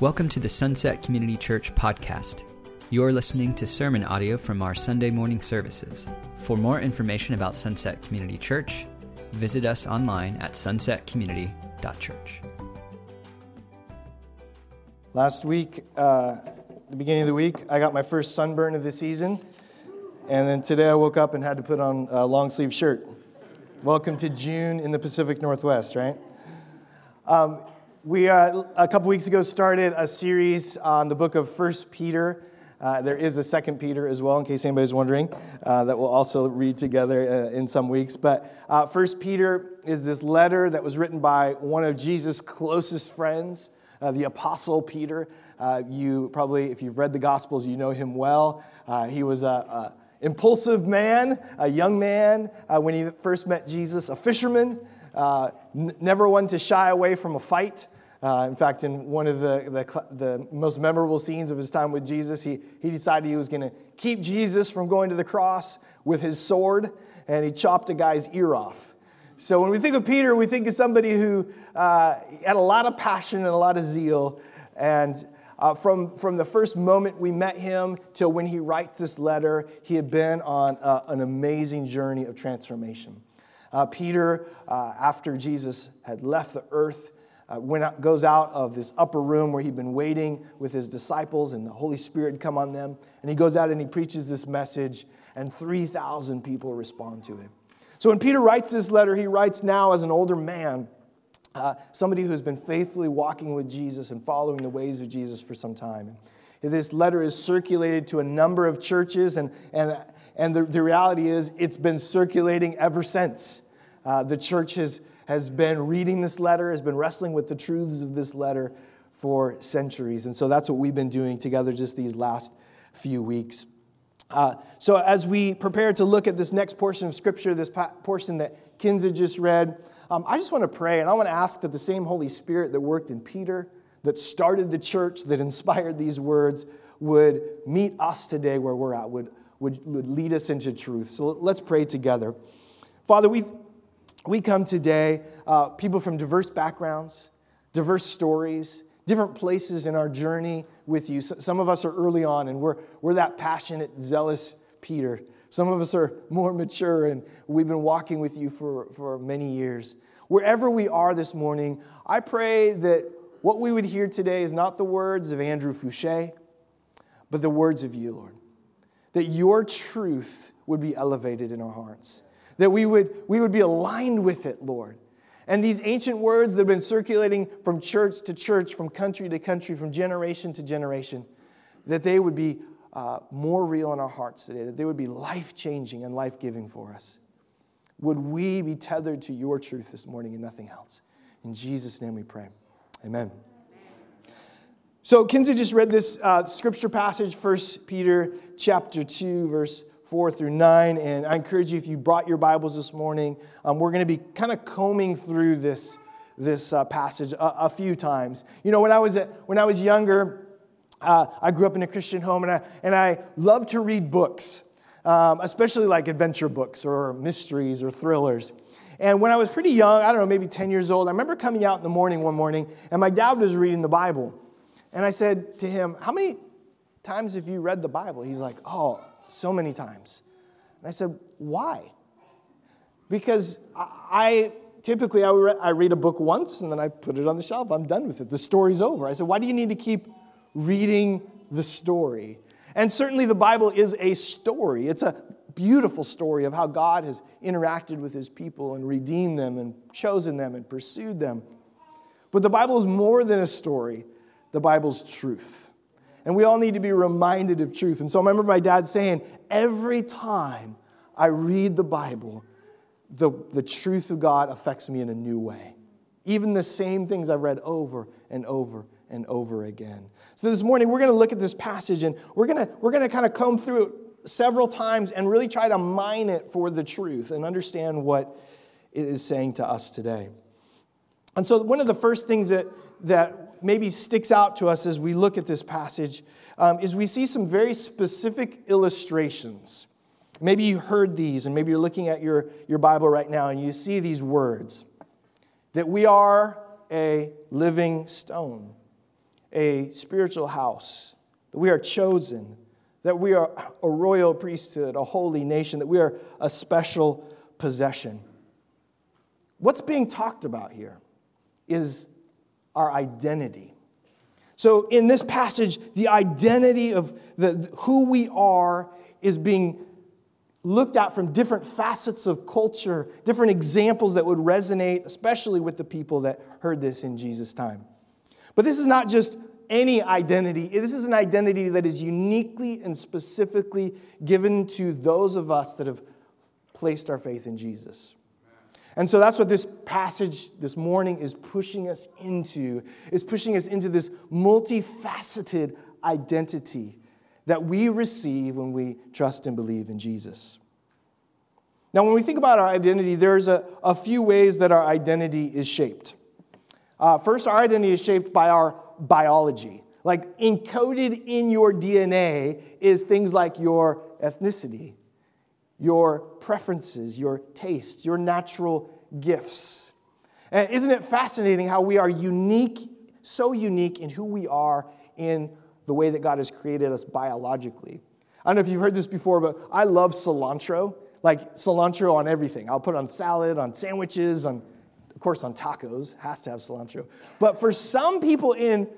Welcome to the Sunset Community Church podcast. You're listening to sermon audio from our Sunday morning services. For more information about Sunset Community Church, visit us online at sunsetcommunity.church. Last week, uh, the beginning of the week, I got my first sunburn of the season. And then today I woke up and had to put on a long sleeve shirt. Welcome to June in the Pacific Northwest, right? Um, we, uh, a couple weeks ago, started a series on the book of First Peter. Uh, there is a Second Peter as well, in case anybody's wondering, uh, that we'll also read together uh, in some weeks. But uh, First Peter is this letter that was written by one of Jesus' closest friends, uh, the Apostle Peter. you probably, if you've read the Gospels, you know him well. he was a, a, impulsive man, a young man when he first met Jesus, a fisherman uh, n- never one to shy away from a fight. Uh, in fact, in one of the, the, the, most memorable scenes of his time with Jesus, he, he decided he was going to keep Jesus from going to the cross with his sword, and he chopped a guy's ear off. So when we think of Peter, we think of somebody who uh, had a lot of passion and a lot of zeal. And uh, from, from the first moment we met him till when he writes this letter, he had been on an amazing journey of transformation. Uh, Peter, uh, after Jesus had left the earth, uh, went out, goes out of this upper room where he'd been waiting with his disciples, and the Holy Spirit had come on them. And he goes out and he preaches this message, and 3,000 people respond to it. So when Peter writes this letter, he writes now as an older man, uh, somebody who's been faithfully walking with Jesus and following the ways of Jesus for some time. This letter is circulated to a number of churches, and, and and the, the reality is, it's been circulating ever since. Uh, the church has, has been reading this letter, has been wrestling with the truths of this letter for centuries. And so that's what we've been doing together just these last few weeks. Uh, so, as we prepare to look at this next portion of Scripture, this pa- portion that Kinza just read, um, I just want to pray and I want to ask that the same Holy Spirit that worked in Peter, that started the church, that inspired these words, would meet us today where we're at, would would, would lead us into truth. So let's pray together. Father, we, we come today, uh, people from diverse backgrounds, diverse stories, different places in our journey with you. So, some of us are early on and we're, we're that passionate, zealous Peter. Some of us are more mature and we've been walking with you for, for many years. Wherever we are this morning, I pray that what we would hear today is not the words of Andrew Fouché, but the words of you, Lord that your truth would be elevated in our hearts, that we would, we would be aligned with it, Lord. And these ancient words that have been circulating from church to church, from country to country, from generation to generation, that they would be uh, more real in our hearts today, that they would be life changing and life giving for us. Would we be tethered to your truth this morning and nothing else? In Jesus' name we pray. Amen. So Kinsey just read this uh, scripture passage, 1 Peter chapter 2, verse 4 through 9. And I encourage you, if you brought your Bibles this morning, um, we're going to be kind of combing through this, this uh, passage a, a, few times. You know, when I was, when I was younger, uh, I grew up in a Christian home, and I, and I love to read books, um, especially like adventure books or mysteries or thrillers. And when I was pretty young, I don't know, maybe 10 years old, I remember coming out in the morning one morning, and my dad was reading the Bible. And I said to him, How many times have you read the Bible? He's like, Oh, so many times. And I said, Why? Because I typically I, read a book once and then I put it on the shelf. I'm done with it. The story's over. I said, Why do you need to keep reading the story? And certainly the Bible is a story. It's a beautiful story of how God has interacted with his people and redeemed them and chosen them and pursued them. But the Bible is more than a story the Bible's truth. And we all need to be reminded of truth. And so I remember my dad saying, every time I read the Bible, the, the truth of God affects me in a new way. Even the same things I've read over and over and over again. So this morning, we're going to look at this passage and we're going to, we're going to kind of comb through it several times and really try to mine it for the truth and understand what it is saying to us today. And so, one of the first things that, that maybe sticks out to us as we look at this passage um, is we see some very specific illustrations. Maybe you heard these, and maybe you're looking at your, your Bible right now and you see these words that we are a living stone, a spiritual house, that we are chosen, that we are a royal priesthood, a holy nation, that we are a special possession. What's being talked about here is our identity. So, in this passage, the identity of the, who we are is being looked at from different facets of culture, different examples that would resonate, especially with the people that heard this in Jesus' time. But this is not just any identity, this is an identity that is uniquely and specifically given to those of us that have placed our faith in Jesus. And so that's what this passage this morning is pushing us into, is pushing us into this multifaceted identity that we receive when we trust and believe in Jesus. Now, when we think about our identity, there's a, a few ways that our identity is shaped. Uh, first, our identity is shaped by our biology. Like encoded in your DNA is things like your ethnicity, your preferences, your tastes, your natural gifts. And isn't it fascinating how we are unique, so unique in who we are in the way that God has created us biologically? I don't know if you've heard this before, but I love cilantro. Like cilantro on everything. I'll put on salad, on sandwiches, on, of course, on tacos. Has to have cilantro. But for some people in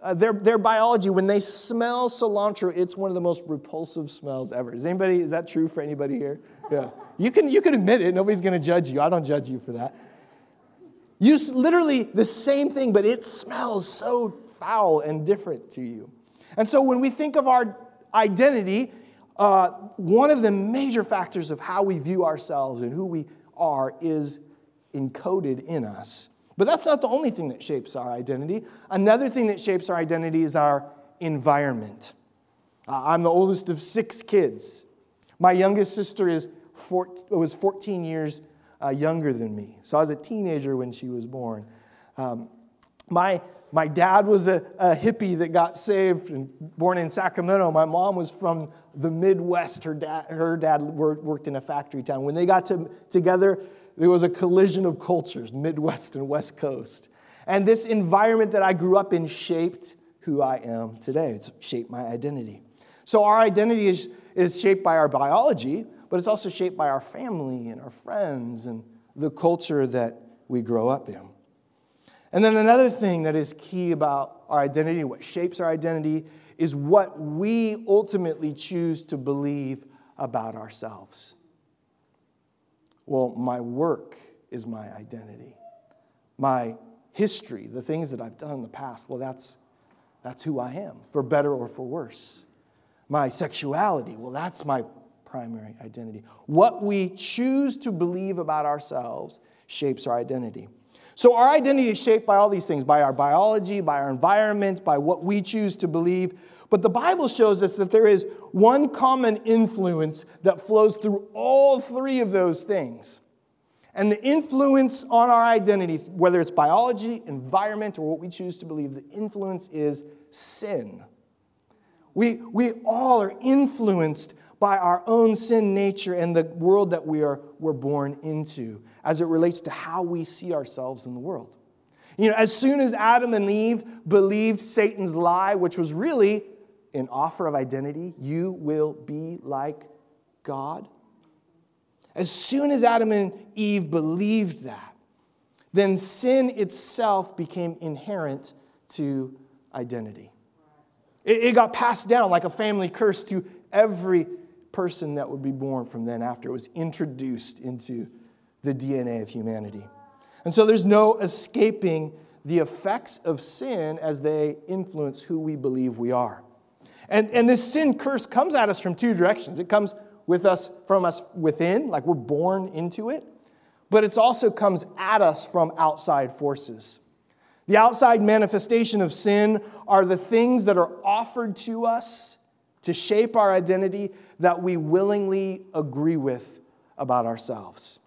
uh, their, their biology, when they smell cilantro, it's one of the most repulsive smells ever. Is anybody, is that true for anybody here? Yeah. You can, you can admit it. Nobody's going to judge you. I don't judge you for that. You literally the same thing, but it smells so foul and different to you. And so when we think of our identity, uh, one of the major factors of how we view ourselves and who we are is encoded in us. But that's not the only thing that shapes our identity. Another thing that shapes our identity is our environment. Uh, I'm the oldest of six kids. My youngest sister is was 14 years uh, younger than me. So I was a teenager when she was born. Um, my, my dad was a, a, hippie that got saved and born in Sacramento. My mom was from the Midwest. Her dad, her dad worked in a factory town. When they got to, together, there was a collision of cultures, Midwest and West Coast. And this environment that I grew up in shaped who I am today. It's shaped my identity. So our identity is, is shaped by our biology, but it's also shaped by our family and our friends and the culture that we grow up in. And then another thing that is key about our identity, what shapes our identity, is what we ultimately choose to believe about ourselves. Well, my work is my identity. My history, the things that I've done in the past, well, that's, that's who I am, for better or for worse. My sexuality, well, that's my primary identity. What we choose to believe about ourselves shapes our identity. So, our identity is shaped by all these things by our biology, by our environment, by what we choose to believe. But the Bible shows us that there is one common influence that flows through all three of those things. And the influence on our identity, whether it's biology, environment, or what we choose to believe, the influence is sin. We, we all are influenced by our own sin nature and the world that we are we're born into as it relates to how we see ourselves in the world. You know, as soon as Adam and Eve believed Satan's lie, which was really an offer of identity, you will be like God. As soon as Adam and Eve believed that, then sin itself became inherent to identity. It, it, got passed down like a family curse to every person that would be born from then after. It was introduced into the DNA of humanity. And so there's no escaping the effects of sin as they influence who we believe we are. And, and this sin curse comes at us from two directions. It comes with us from us within, like we're born into it, but it also comes at us from outside forces. The outside manifestation of sin are the things that are offered to us to shape our identity that we willingly agree with about ourselves.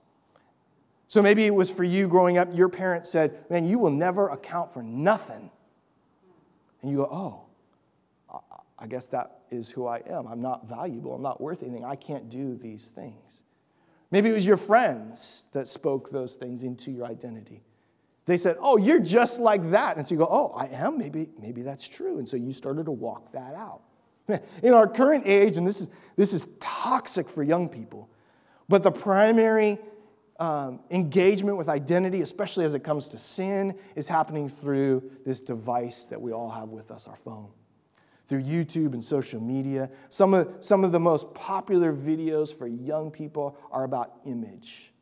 So maybe it was for you growing up, your parents said, Man, you will never account for nothing. And you go, Oh, I guess that is who I am. I'm not valuable. I'm not worth anything. I can't do these things. Maybe it was your friends that spoke those things into your identity. They said, Oh, you're just like that. And so you go, Oh, I am? Maybe, maybe that's true. And so you started to walk that out. In our current age, and this is, this is toxic for young people, but the primary um, engagement with identity, especially as it comes to sin, is happening through this device that we all have with us, our phone. Through YouTube and social media. Some of, some of the most popular videos for young people are about image.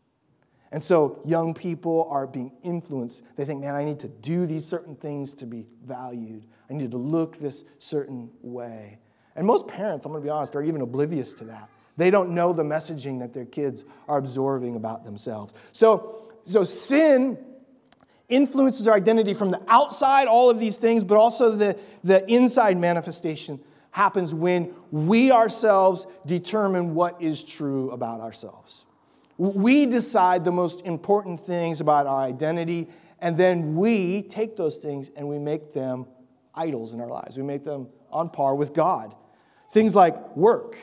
And so young people are being influenced. They think, man, I need to do these certain things to be valued. I need to look this certain way. And most parents, I'm going to be honest, are even oblivious to that. They don't know the messaging that their kids are absorbing about themselves. So, so sin influences our identity from the outside, all of these things, but also the, the inside manifestation happens when we ourselves determine what is true about ourselves. We decide the most important things about our identity, and then we take those things and we make them idols in our lives. We make them on par with God. Things like work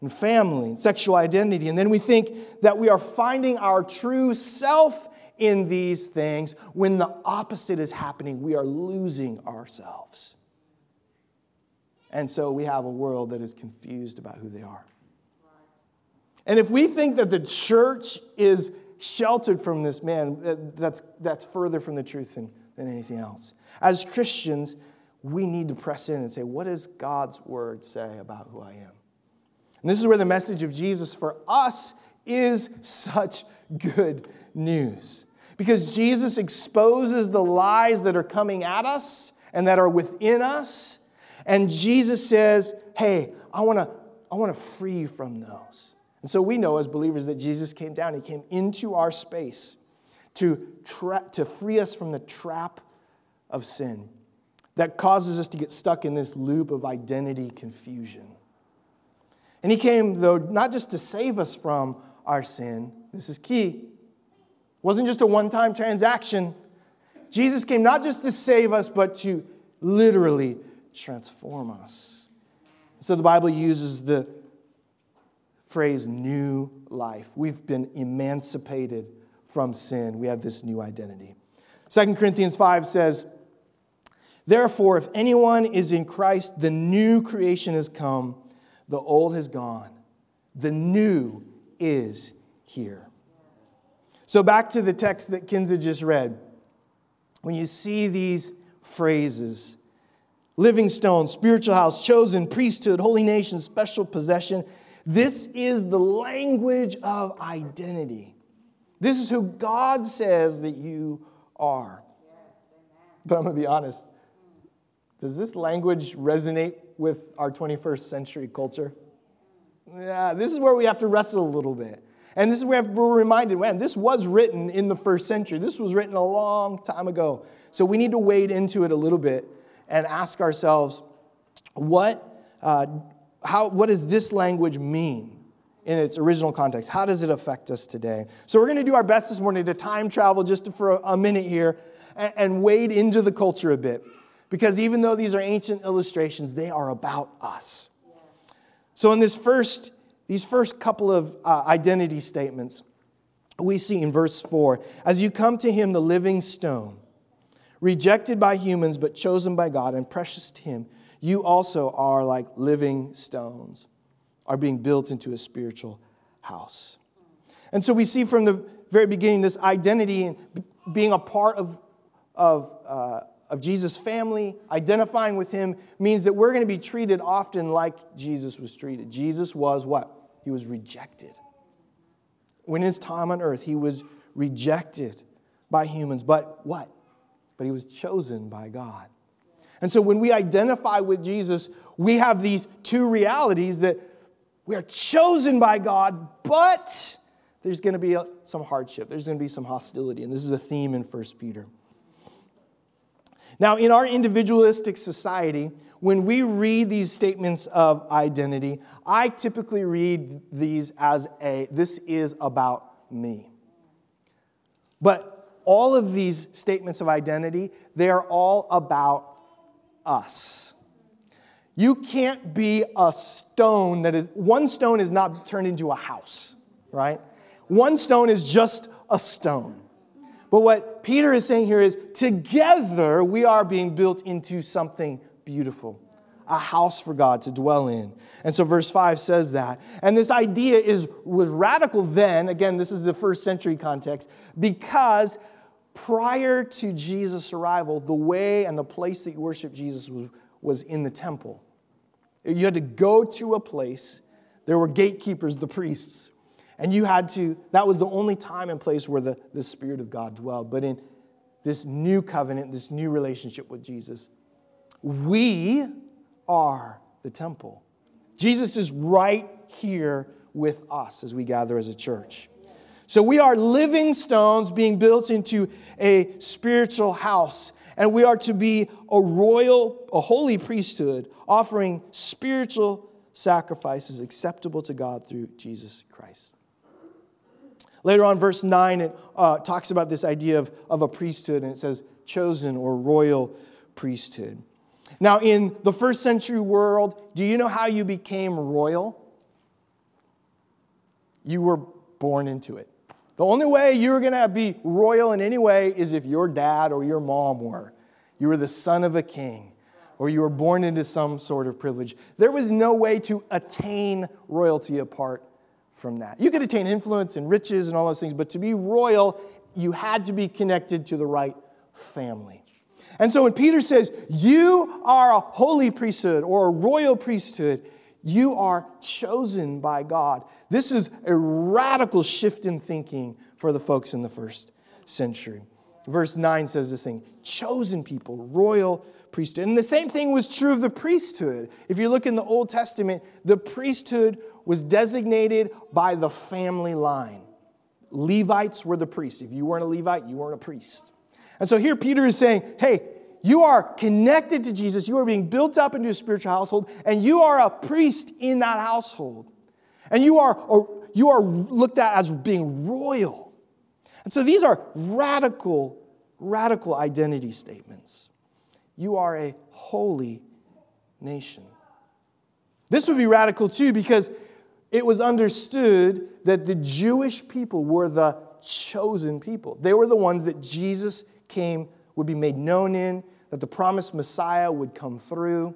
and family and sexual identity. And then we think that we are finding our true self in these things when the opposite is happening. We are losing ourselves. And so we have a world that is confused about who they are. And if we think that the church is sheltered from this, man, that's, that's further from the truth than, than anything else. As Christians, we need to press in and say, what does God's word say about who I am? And this is where the message of Jesus for us is such good news. Because Jesus exposes the lies that are coming at us and that are within us. And Jesus says, hey, I want to I want to free you from those. And so we know as believers that Jesus came down, he came into our space to, tra- to free us from the trap of sin that causes us to get stuck in this loop of identity confusion. And he came, though, not just to save us from our sin, this is key. It wasn't just a one time transaction. Jesus came not just to save us, but to literally transform us. So the Bible uses the phrase new life. We've been emancipated from sin. We have this new identity. 2 Corinthians 5 says, Therefore, if anyone is in Christ, the new creation has come, the old has gone, the new is here. So, back to the text that Kinza just read. When you see these phrases, living stone, spiritual house, chosen, priesthood, holy nation, special possession, this is the language of identity. This is who God says that you are. But I'm going to be honest. Does this language resonate with our 21st century culture? Yeah, this is where we have to wrestle a little bit. And this is where we're reminded, man, this was written in the first century. This was written a long time ago. So we need to wade into it a little bit and ask ourselves, what, uh, how, what does this language mean in its original context? How does it affect us today? So we're going to do our best this morning to time travel just for a minute here and, and wade into the culture a bit. Because even though these are ancient illustrations, they are about us. So in this first, these first couple of uh, identity statements, we see in verse 4 as you come to him, the living stone, rejected by humans but chosen by God and precious to him, you also are like living stones, are being built into a spiritual house. And so we see from the very beginning this identity and being a part of, of, uh, of Jesus' family, identifying with him, means that we're going to be treated often like Jesus was treated. Jesus was what? He was rejected. When his time on earth, he was rejected by humans. But what? But he was chosen by God. And so when we identify with Jesus, we have these two realities that we are chosen by God, but there's going to be some hardship. There's going to be some hostility. And this is a theme in 1 Peter. Now, in our individualistic society, when we read these statements of identity, I typically read these as a this is about me. But all of these statements of identity, they are all about us. You can't be a stone that is, one stone is not turned into a house, right? One stone is just a stone. But what Peter is saying here is together we are being built into something beautiful, a house for God to dwell in. And so verse 5 says that. And this idea is was radical then, again, this is the first century context, because prior to Jesus' arrival, the way and the place that you worship Jesus was, was in the temple. You had to go to a place, there were gatekeepers, the priests, and you had to, that was the only time and place where the, the Spirit of God dwelled. But in this new covenant, this new relationship with Jesus, we are the temple. Jesus is right here with us as we gather as a church. So we are living stones being built into a spiritual house. And we are to be a royal, a holy priesthood, offering spiritual sacrifices acceptable to God through Jesus Christ. Later on, verse 9, it uh, talks about this idea of, of a priesthood, and it says chosen or royal priesthood. Now, in the first century world, do you know how you became royal? You were born into it. The only way you were going to be royal in any way is if your dad or your mom were. You were the son of a king, or you were born into some sort of privilege. There was no way to attain royalty apart from that. You could attain influence and riches and all those things, but to be royal, you had to be connected to the right family. And so when Peter says, You are a holy priesthood or a royal priesthood, you are chosen by God. This is a radical shift in thinking for the folks in the first century. Verse 9 says this thing chosen people, royal priesthood. And the same thing was true of the priesthood. If you look in the Old Testament, the priesthood was designated by the family line. Levites were the priests. If you weren't a Levite, you weren't a priest. And so here Peter is saying, hey, you are connected to Jesus. You are being built up into a spiritual household, and you are a priest in that household. And you are, you are looked at as being royal. And so these are radical, radical identity statements. You are a holy nation. This would be radical too because it was understood that the Jewish people were the chosen people. They were the ones that Jesus came, would be made known in, that the promised Messiah would come through.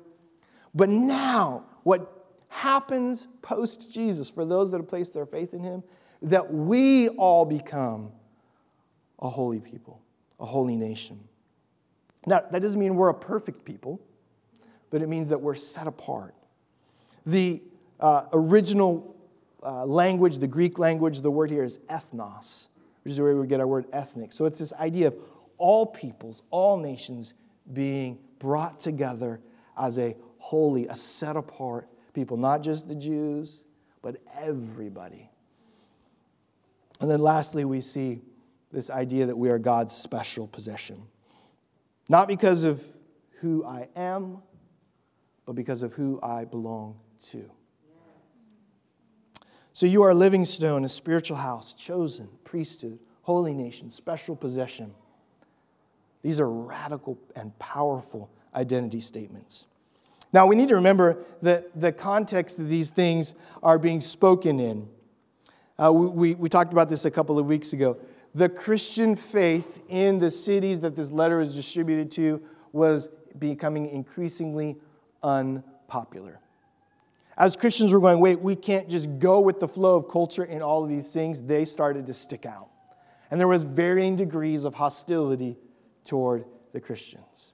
But now, what happens post Jesus for those that have placed their faith in him, that we all become a holy people, a holy nation. Now, that doesn't mean we're a perfect people, but it means that we're set apart. The uh, original uh, language, the Greek language, the word here is ethnos, which is where we get our word ethnic. So it's this idea of all peoples, all nations being brought together as a holy, a set apart people, not just the Jews, but everybody. And then lastly, we see this idea that we are God's special possession. Not because of who I am, but because of who I belong to. So you are a living stone, a spiritual house, chosen, priesthood, holy nation, special possession. These are radical and powerful identity statements. Now, we need to remember that the context that these things are being spoken in. Uh, we, we, talked about this a couple of weeks ago. The Christian faith in the cities that this letter is distributed to was becoming increasingly unpopular. As Christians were going, wait, we can't just go with the flow of culture in all of these things, they started to stick out. And there was varying degrees of hostility toward the Christians.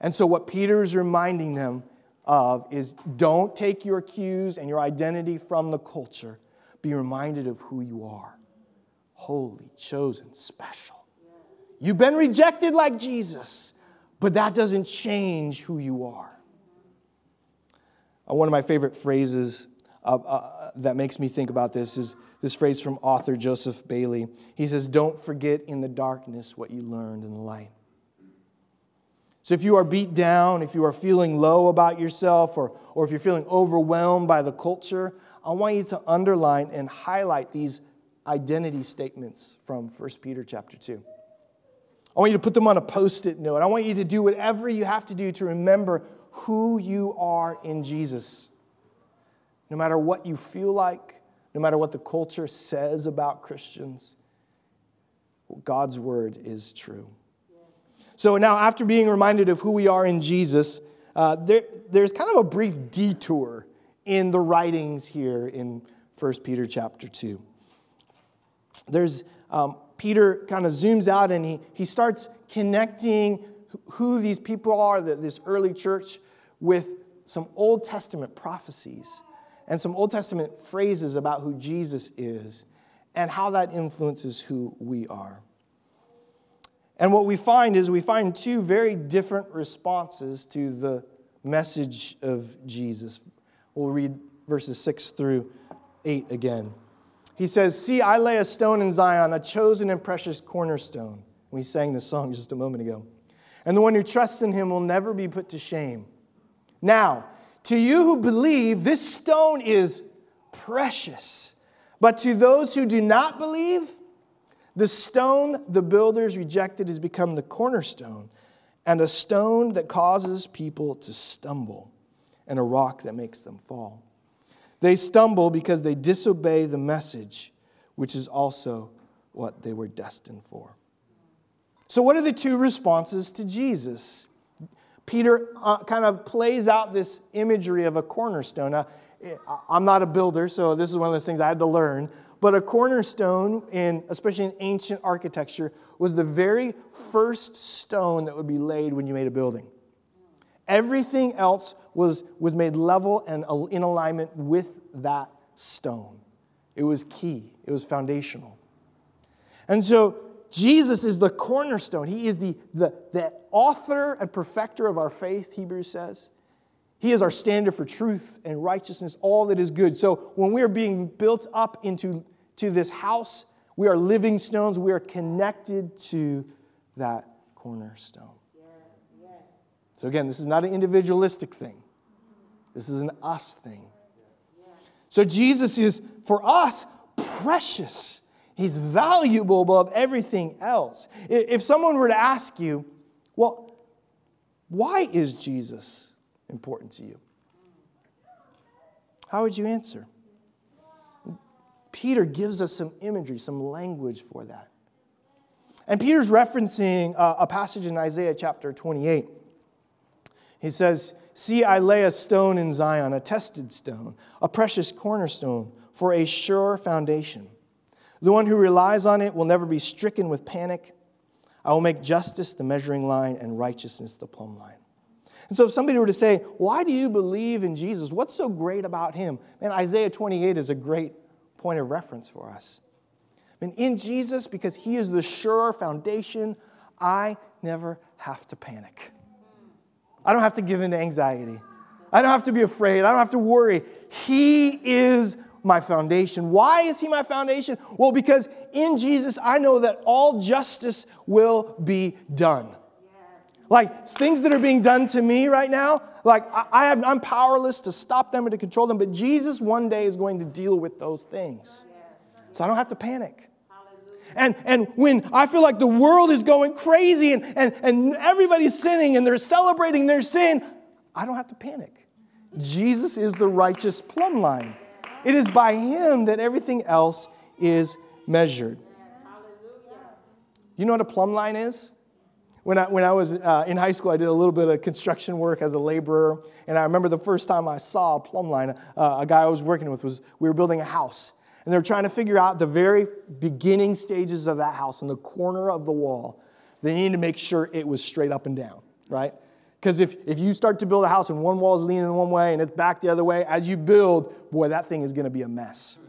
And so, what Peter is reminding them of is don't take your cues and your identity from the culture. Be reminded of who you are holy, chosen, special. You've been rejected like Jesus, but that doesn't change who you are. Uh, one of my favorite phrases uh, uh, that makes me think about this is this phrase from author Joseph Bayly. He says, Don't forget in the darkness what you learned in the light. So if you are beat down, if you are feeling low about yourself, or, or if you're feeling overwhelmed by the culture, I want you to underline and highlight these identity statements from 1 Peter chapter 2. I want you to put them on a post it note. I want you to do whatever you have to do to remember who you are in Jesus. No matter what you feel like, no matter what the culture says about Christians, God's word is true. So now, after being reminded of who we are in Jesus, uh, there, there's kind of a brief detour in the writings here in 1 Peter chapter 2. There's um, Peter kind of zooms out and he, he starts connecting who these people are, this early church, with some Old Testament prophecies and some Old Testament phrases about who Jesus is and how that influences who we are. And what we find is we find two very different responses to the message of Jesus. We'll read verses 6 through 8 again. He says, See, I lay a stone in Zion, a chosen and precious cornerstone. We sang this song just a moment ago. And the one who trusts in him will never be put to shame. Now, to you who believe, this stone is precious. But to those who do not believe, the stone the builders rejected has become the cornerstone, and a stone that causes people to stumble, and a rock that makes them fall. They stumble because they disobey the message, which is also what they were destined for. So, what are the two responses to Jesus? Peter uh, kind of plays out this imagery of a cornerstone. Now, I'm not a builder, so this is one of those things I had to learn. But a cornerstone, in, especially in ancient architecture, was the very first stone that would be laid when you made a building. Everything else was, was made level and in alignment with that stone. It was key, it was foundational. And so Jesus is the cornerstone. He is the, the, the author and perfecter of our faith, Hebrews says. He is our standard for truth and righteousness, all that is good. So when we are being built up into to this house, we are living stones. We are connected to that cornerstone. So, again, this is not an individualistic thing, this is an us thing. So, Jesus is, for us, precious. He's valuable above everything else. If someone were to ask you, well, why is Jesus important to you? How would you answer? Peter gives us some imagery, some language for that. And Peter's referencing uh, a passage in Isaiah chapter 28. He says, See, I lay a stone in Zion, a tested stone, a precious cornerstone for a sure foundation. The one who relies on it will never be stricken with panic. I will make justice the measuring line and righteousness the plumb line. And so, if somebody were to say, Why do you believe in Jesus? What's so great about him? Man, Isaiah 28 is a great point of reference for us. And in Jesus, because he is the sure foundation, I never have to panic. I don't have to give in to anxiety. I don't have to be afraid. I don't have to worry. He is my foundation. Why is He my foundation? Well, because in Jesus, I know that all justice will be done. Like things that are being done to me right now, like I have, I'm powerless to stop them or to control them, but Jesus one day is going to deal with those things. So I don't have to panic. And, and when I feel like the world is going crazy and, and, and everybody's sinning and they're celebrating their sin, I don't have to panic. Jesus is the righteous plumb line. It is by him that everything else is measured. You know what a plumb line is? When I, when I was uh, in high school, I did a little bit of construction work as a laborer. And I remember the first time I saw a plumb line, uh, a guy I was working with was, we were building a house. And they were trying to figure out the very beginning stages of that house in the corner of the wall. They needed to make sure it was straight up and down, right? Because if, if you start to build a house and one wall is leaning one way and it's back the other way, as you build, boy, that thing is going to be a mess.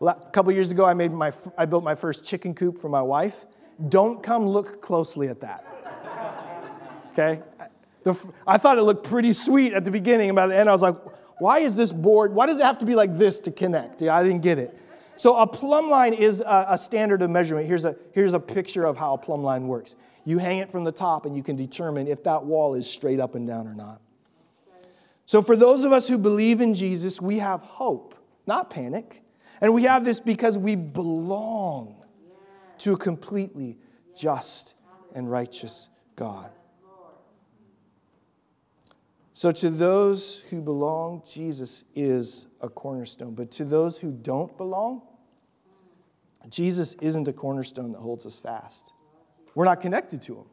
A couple years ago, I, made my, I built my first chicken coop for my wife. Don't come look closely at that. Okay? The, I thought it looked pretty sweet at the beginning, and by the end, I was like, why is this board, why does it have to be like this to connect? Yeah, I didn't get it. So a plumb line is a, a standard of measurement. Here's a, here's a picture of how a plumb line works. You hang it from the top, and you can determine if that wall is straight up and down or not. So, for those of us who believe in Jesus, we have hope, not panic. And we have this because we belong to a completely just and righteous God. So, to those who belong, Jesus is a cornerstone. But to those who don't belong, Jesus isn't a cornerstone that holds us fast. We're not connected to him.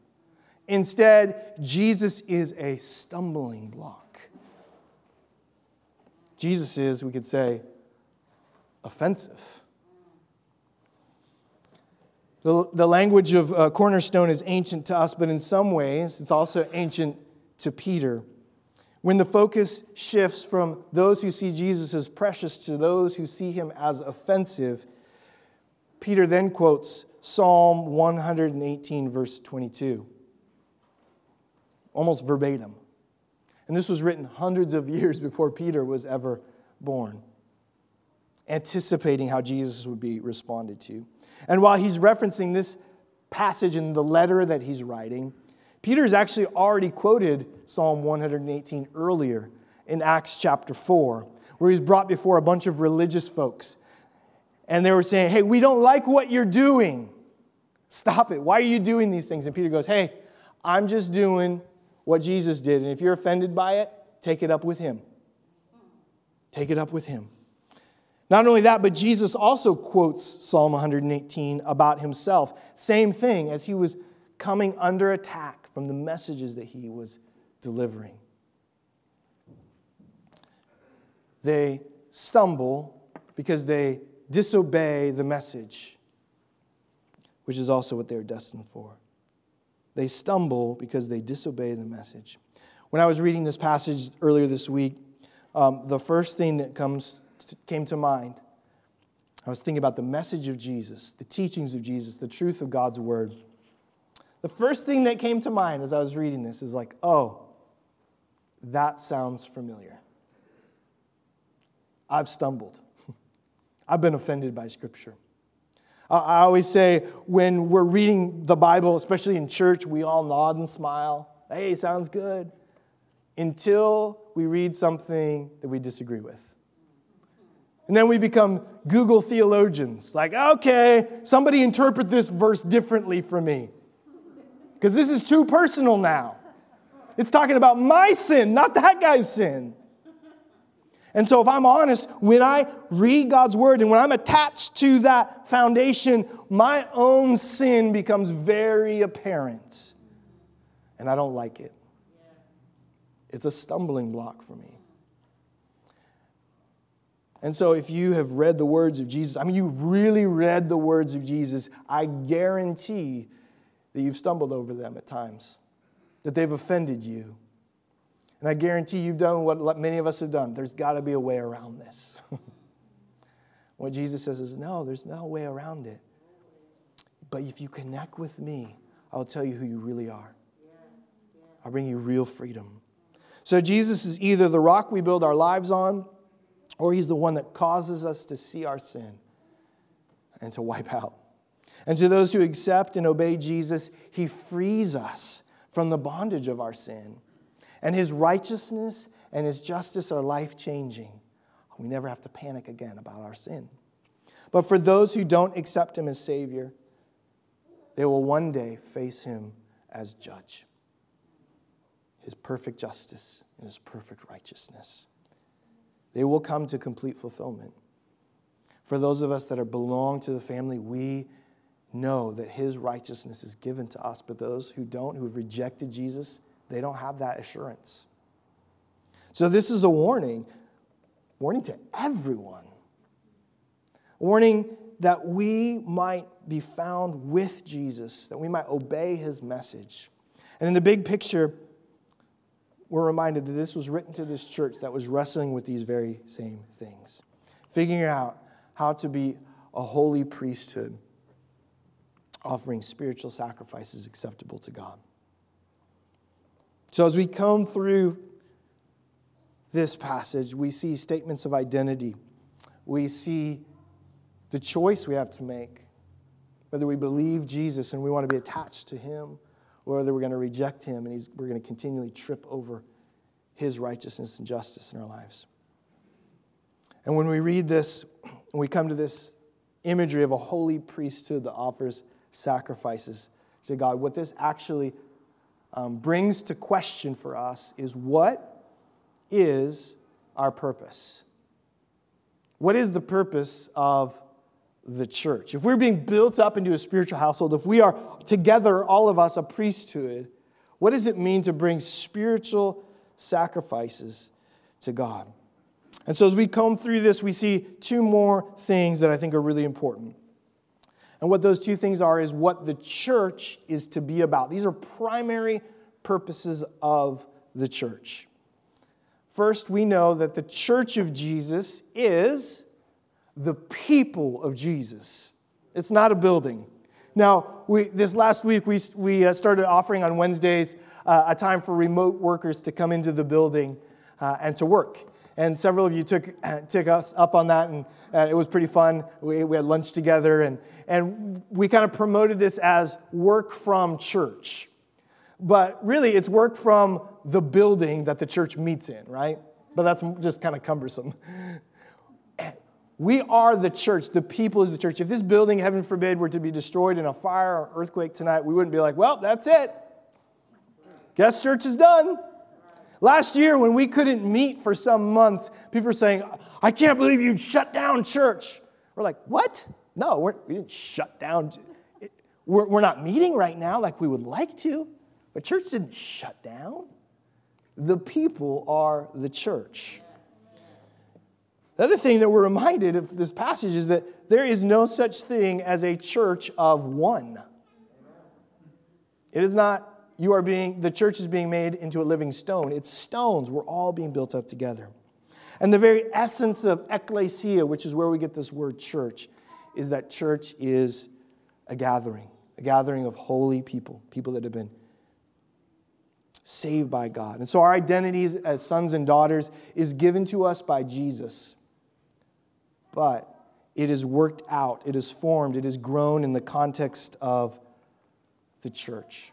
Instead, Jesus is a stumbling block. Jesus is, we could say, offensive. The, the language of uh, cornerstone is ancient to us, but in some ways, it's also ancient to Peter. When the focus shifts from those who see Jesus as precious to those who see him as offensive, Peter then quotes Psalm 118, verse 22, almost verbatim. And this was written hundreds of years before Peter was ever born, anticipating how Jesus would be responded to. And while he's referencing this passage in the letter that he's writing, Peter's actually already quoted Psalm 118 earlier in Acts chapter 4, where he's brought before a bunch of religious folks. And they were saying, Hey, we don't like what you're doing. Stop it. Why are you doing these things? And Peter goes, Hey, I'm just doing what Jesus did. And if you're offended by it, take it up with him. Take it up with him. Not only that, but Jesus also quotes Psalm 118 about himself. Same thing as he was coming under attack from the messages that he was delivering. They stumble because they disobey the message, which is also what they're destined for. They stumble because they disobey the message. When I was reading this passage earlier this week, um, the first thing that comes came to mind. I was thinking about the message of Jesus, the teachings of Jesus, the truth of God's word. The first thing that came to mind as I was reading this is like, oh, that sounds familiar. I've stumbled. I've been offended by Scripture. I always say when we're reading the Bible, especially in church, we all nod and smile. Hey, sounds good. Until we read something that we disagree with. And then we become Google theologians. Like, okay, somebody interpret this verse differently for me. Because this is too personal now. It's talking about my sin, not that guy's sin. And so, if I'm honest, when I read God's word and when I'm attached to that foundation, my own sin becomes very apparent. And I don't like it. It's a stumbling block for me. And so, if you have read the words of Jesus, I mean, you've really read the words of Jesus, I guarantee that you've stumbled over them at times, that they've offended you. And I guarantee you've done what many of us have done. There's got to be a way around this. what Jesus says is, no, there's no way around it. But if you connect with me, I'll tell you who you really are. I'll bring you real freedom. So, Jesus is either the rock we build our lives on or he's the one that causes us to see our sin and to wipe out. And to those who accept and obey Jesus, he frees us from the bondage of our sin. And his righteousness and his justice are life changing. We never have to panic again about our sin. But for those who don't accept him as Savior, they will one day face him as judge. His perfect justice and his perfect righteousness. They will come to complete fulfillment. For those of us that are belong to the family, we know that his righteousness is given to us, but those who don't, who have rejected Jesus, they don't have that assurance. So this is a warning, warning to everyone. Warning that we might be found with Jesus, that we might obey his message. And in the big picture, we're reminded that this was written to this church that was wrestling with these very same things, figuring out how to be a holy priesthood, offering spiritual sacrifices acceptable to God. So, as we come through this passage, we see statements of identity. We see the choice we have to make whether we believe Jesus and we want to be attached to Him or whether we're going to reject him and we're going to continually trip over his righteousness and justice in our lives. And when we read this, we come to this imagery of a holy priesthood that offers sacrifices to God, what this actually um, brings to question for us is what is our purpose? What is the purpose of the church. If we're being built up into a spiritual household, if we are together, all of us, a priesthood, what does it mean to bring spiritual sacrifices to God? And so as we comb through this, we see two more things that I think are really important. And what those two things are is what the church is to be about. These are primary purposes of the church. First, we know that the church of Jesus is the people of Jesus. It's not a building. Now, we, this last week, we, we uh, started offering on Wednesdays uh, a time for remote workers to come into the building uh, and to work. And several of you took, took us up on that, and uh, it was pretty fun. We, we had lunch together, and, and we kind of promoted this as work from church. But really, it's work from the building that the church meets in, right? But that's just kind of cumbersome. We are the church. The people is the church. If this building, heaven forbid, were to be destroyed in a fire or earthquake tonight, we wouldn't be like, well, that's it. Guess church is done. Last year, when we couldn't meet for some months, people were saying, I can't believe you shut down church. We're like, what? No, we're, we did not shut down. We're, we're not meeting right now like we would like to, but church didn't shut down. The people are the church. The other thing that we're reminded of this passage is that there is no such thing as a church of one. It is not you are being, the church is being made into a living stone. It's stones. We're all being built up together. And the very essence of ecclesia, which is where we get this word church, is that church is a gathering, a gathering of holy people, people that have been saved by God. And so our identities as sons and daughters is given to us by Jesus but it is worked out, it is formed, it is grown in the context of the church.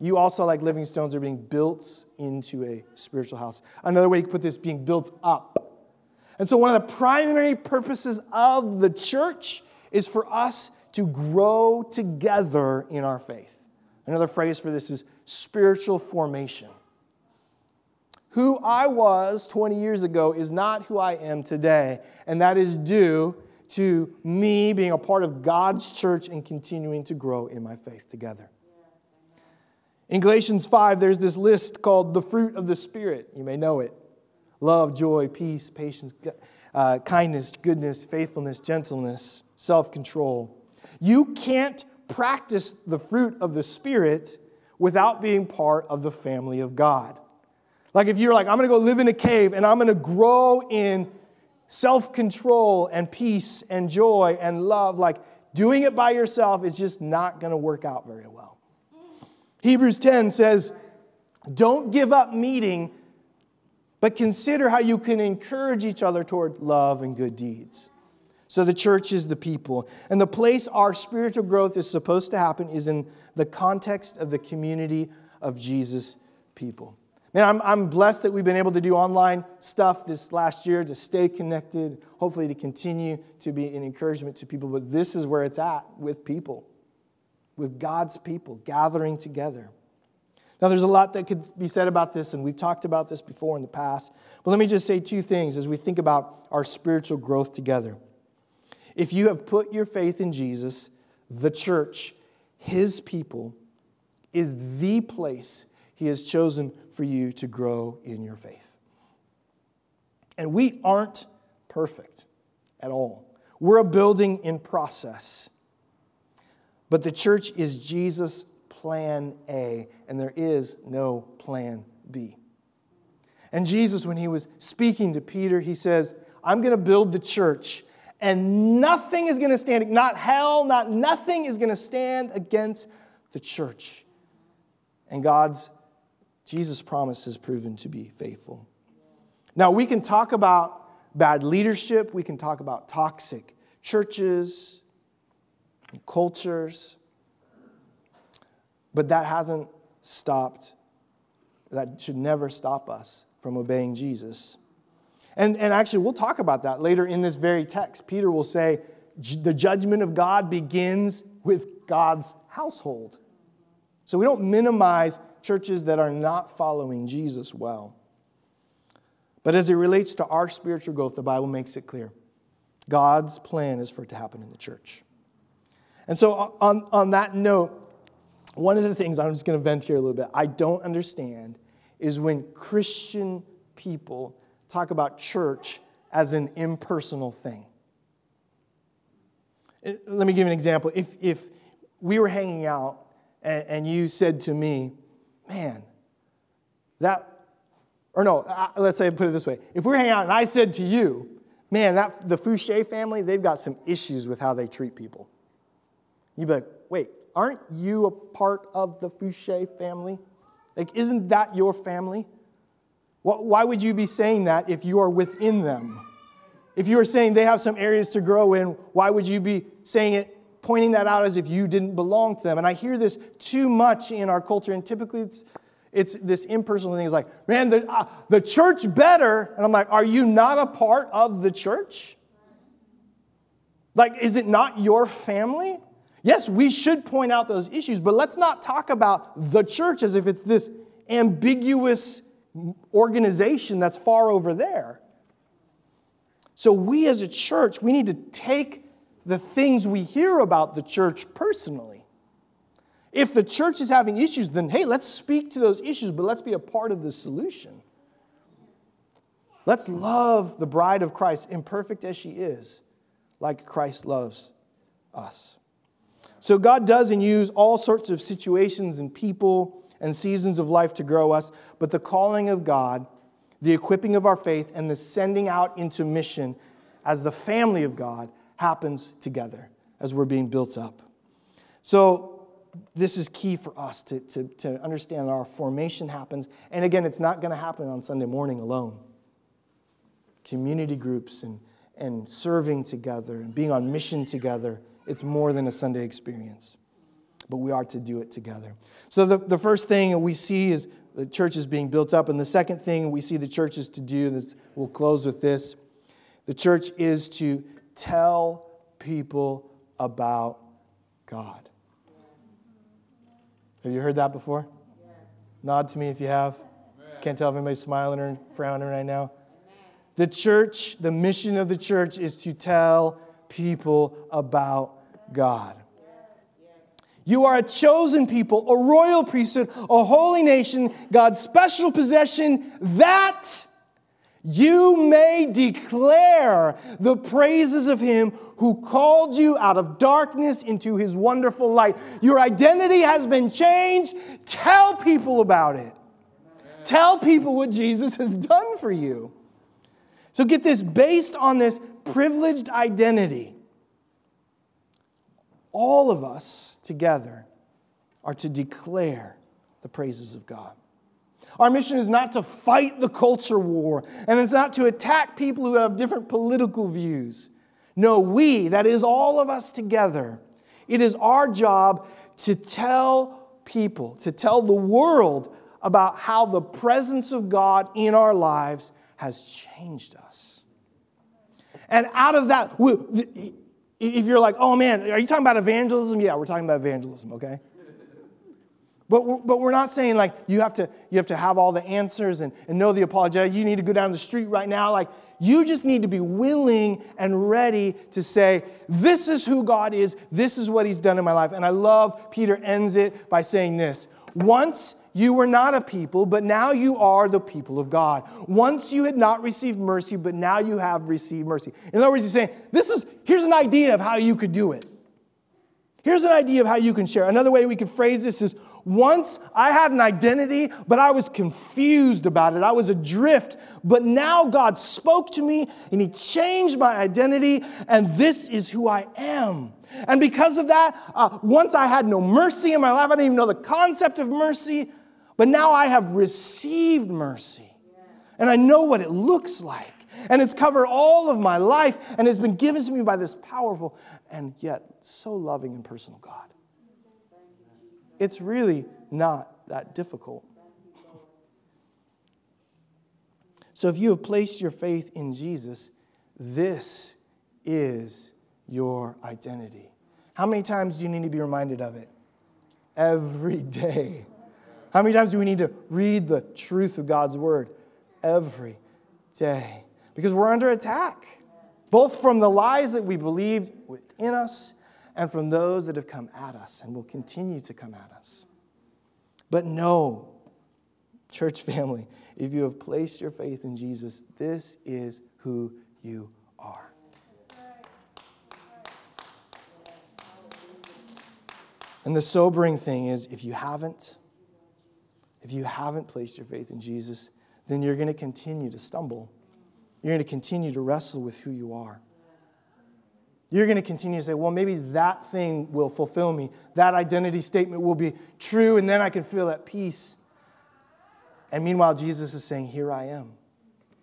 You also, like living stones, are being built into a spiritual house. Another way you could put this, being built up. And so, one of the primary purposes of the church is for us to grow together in our faith. Another phrase for this is spiritual formation. Who I was 20 years ago is not who I am today, and that is due to me being a part of God's church and continuing to grow in my faith together. In Galatians 5, there's this list called the fruit of the Spirit. You may know it love, joy, peace, patience, uh, kindness, goodness, faithfulness, gentleness, self control. You can't practice the fruit of the Spirit without being part of the family of God. Like if you're like, I'm gonna go live in a cave and I'm gonna grow in self control and peace and joy and love, like doing it by yourself is just not gonna work out very well. Hebrews 10 says, Don't give up meeting, but consider how you can encourage each other toward love and good deeds. So the church is the people. And the place our spiritual growth is supposed to happen is in the context of the community of Jesus' people. Man, I'm, I'm blessed that we've been able to do online stuff this last year to stay connected, hopefully to continue to be an encouragement to people. But this is where it's at with people, with God's people gathering together. Now, there's a lot that could be said about this, and we've talked about this before in the past. But let me just say two things as we think about our spiritual growth together. If you have put your faith in Jesus, the church, his people, is the place he has chosen for you to grow in your faith. And we aren't perfect at all. We're a building in process. But the church is Jesus' plan A, and there is no plan B. And Jesus, when he was speaking to Peter, he says, I'm going to build the church, and nothing is going to stand, not hell, not nothing is going to stand against the church. And God's Jesus' promise has proven to be faithful. Now, we can talk about bad leadership, we can talk about toxic churches, cultures, but that hasn't stopped, that should never stop us from obeying Jesus. And, and actually, we'll talk about that later in this very text. Peter will say, the judgment of God begins with God's household. So we don't minimize churches that are not following Jesus well. But as it relates to our spiritual growth, the Bible makes it clear God's plan is for it to happen in the church. And so, on, on that note, one of the things I'm just going to vent here a little bit, I don't understand is when Christian people talk about church as an impersonal thing. Uh, let me give an example. If, if we were hanging out and, and you said to me, man, that, or no, let's say, put it this way. If we were hanging out and I said to you, man, that, the Fouché family, they've got some issues with how they treat people. You'd be like, wait, aren't you a part of the Fouché family? Like, isn't that your family? Why would you be saying that if you are within them? If you are saying they have some areas to grow in, why would you be saying it, pointing that out as if you didn't belong to them? And I hear this too much in our culture, and typically it's, it's this impersonal thing. It's like, man, the, uh, the church better. And I'm like, are you not a part of the church? Like, is it not your family? Yes, we should point out those issues, but let's not talk about the church as if it's this ambiguous organization that's far over there. So, we as a church, we need to take the things we hear about the church personally. If the church is having issues, then hey, let's speak to those issues, but let's be a part of the solution. Let's love the bride of Christ, imperfect as she is, like Christ loves us. So God does and use all sorts of situations and people and seasons of life to grow us, but the calling of God, the equipping of our faith, and the sending out into mission as the family of God happens together as we're being built up. So this is key for us to, to, to understand our formation happens. And again, it's not going to happen on Sunday morning alone. Community groups and, and serving together and being on mission together it's more than a Sunday experience, but we are to do it together. So, the, the first thing we see is the church is being built up. And the second thing we see the church is to do, and this, we'll close with this the church is to tell people about God. Have you heard that before? Yes. Nod to me if you have. Amen. Can't tell if anybody's smiling or frowning right now. Amen. The church, the mission of the church is to tell people about God. You are a chosen people, a royal priesthood, a holy nation, God's special possession, that you may declare the praises of Him who called you out of darkness into His wonderful light. Your identity has been changed. Tell people about it. Tell people what Jesus has done for you. So get this based on this privileged identity, all of us together are to declare the praises of God. Our mission is not to fight the culture war, and it's not to attack people who have different political views. No, we, that is all of us together, it is our job to tell people, to tell the world about how the presence of God in our lives has changed us. And out of that, if you're like, oh man, are you talking about evangelism? Yeah, we're talking about evangelism, okay? But we're, but we're not saying like you have to, you have to have all the answers and, and know the apologetic. You need to go down the street right now. Like you just need to be willing and ready to say, this is who God is. This is what he's done in my life. And I love Peter ends it by saying this. Once you were not a people, but now you are the people of God. Once you had not received mercy, but now you have received mercy. In other words, he's saying, this is, here's an idea of how you could do it. Here's an idea of how you can share. Another way we could phrase this is once I had an identity, but I was confused about it. I was adrift. But now God spoke to me and He changed my identity, and this is who I am. And because of that, uh, once I had no mercy in my life, I didn't even know the concept of mercy, but now I have received mercy. And I know what it looks like. And it's covered all of my life and it's been given to me by this powerful and yet so loving and personal God. It's really not that difficult. So if you have placed your faith in Jesus, this is your identity. How many times do you need to be reminded of it? Every day. How many times do we need to read the truth of God's word? Every day. Because we're under attack. both from the lies that we believed within us and from those that have come at us and will continue to come at us. But no, church family, if you have placed your faith in Jesus, this is who you are. And the sobering thing is, if you haven't, if you haven't placed your faith in Jesus, then you're going to continue to stumble. You're going to continue to wrestle with who you are. You're going to continue to say, well, maybe that thing will fulfill me. That identity statement will be true, and then I can feel at peace. And meanwhile, Jesus is saying, Here I am.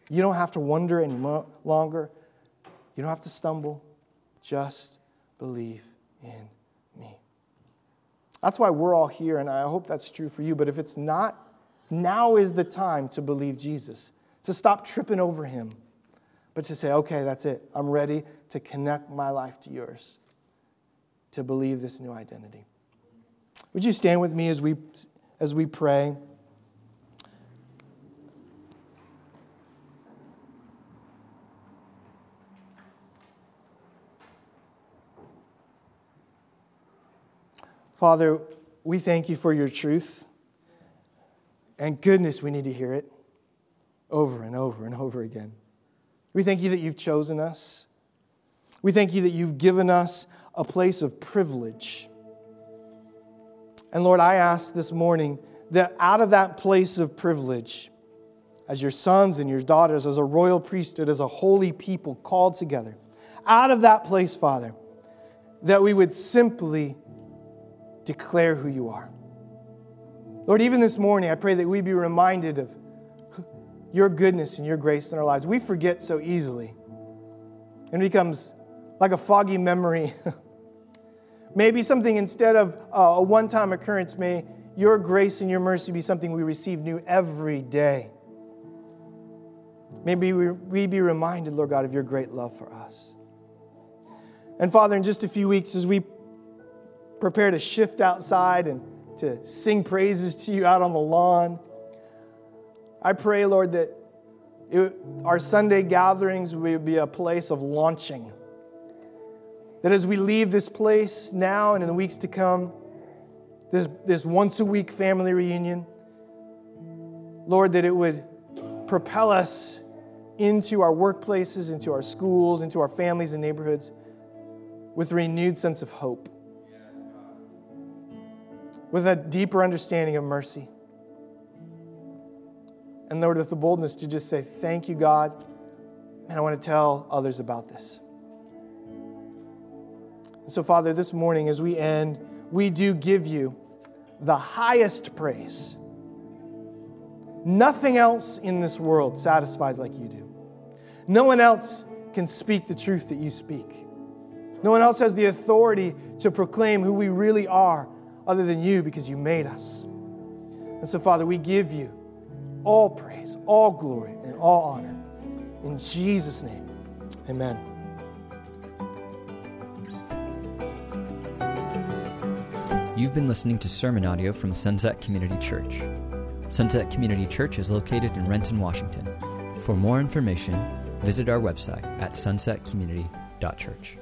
You don't have to wonder any longer. You don't have to stumble. Just believe in. That's why we're all here, and I hope that's true for you. But if it's not, now is the time to believe Jesus, to stop tripping over him, but to say, okay, that's it. I'm ready to connect my life to yours, to believe this new identity. Would you stand with me as we, as we pray? Father, we thank you for your truth. And goodness, we need to hear it over and over and over again. We thank you that you've chosen us. We thank you that you've given us a place of privilege. And Lord, I ask this morning that out of that place of privilege, as your sons and your daughters, as a royal priesthood, as a holy people called together, out of that place, Father, that we would simply declare who you are. Lord, even this morning, I pray that we be reminded of your goodness and your grace in our lives. We forget so easily. And it becomes like a foggy memory. Maybe something instead of uh, a one time occurrence, may your grace and your mercy be something we receive new every day. Maybe we, we be reminded, Lord God, of your great love for us. And Father, in just a few weeks, as we prepare to shift outside and to sing praises to you out on the lawn. I pray, Lord, that it, our Sunday gatherings will be a place of launching. That as we leave this place now and in the weeks to come, this, this once a week family reunion, Lord, that it would propel us into our workplaces, into our schools, into our families and neighborhoods with a renewed sense of hope with a deeper understanding of mercy. And Lord, with the boldness to just say, Thank you, God. And I want to tell others about this. so, Father, this morning as we end, we do give you the highest praise. Nothing else in this world satisfies like you do. No one else can speak the truth that you speak. No one else has the authority to proclaim who we really are other than you because you made us. And so, Father, we give you all praise, all glory, and all honor. In Jesus' name, amen. You've been listening to sermon audio from Sunset Community Church. Sunset Community Church is located in Renton, Washington. For more information, visit our website at sunsetcommunity.church.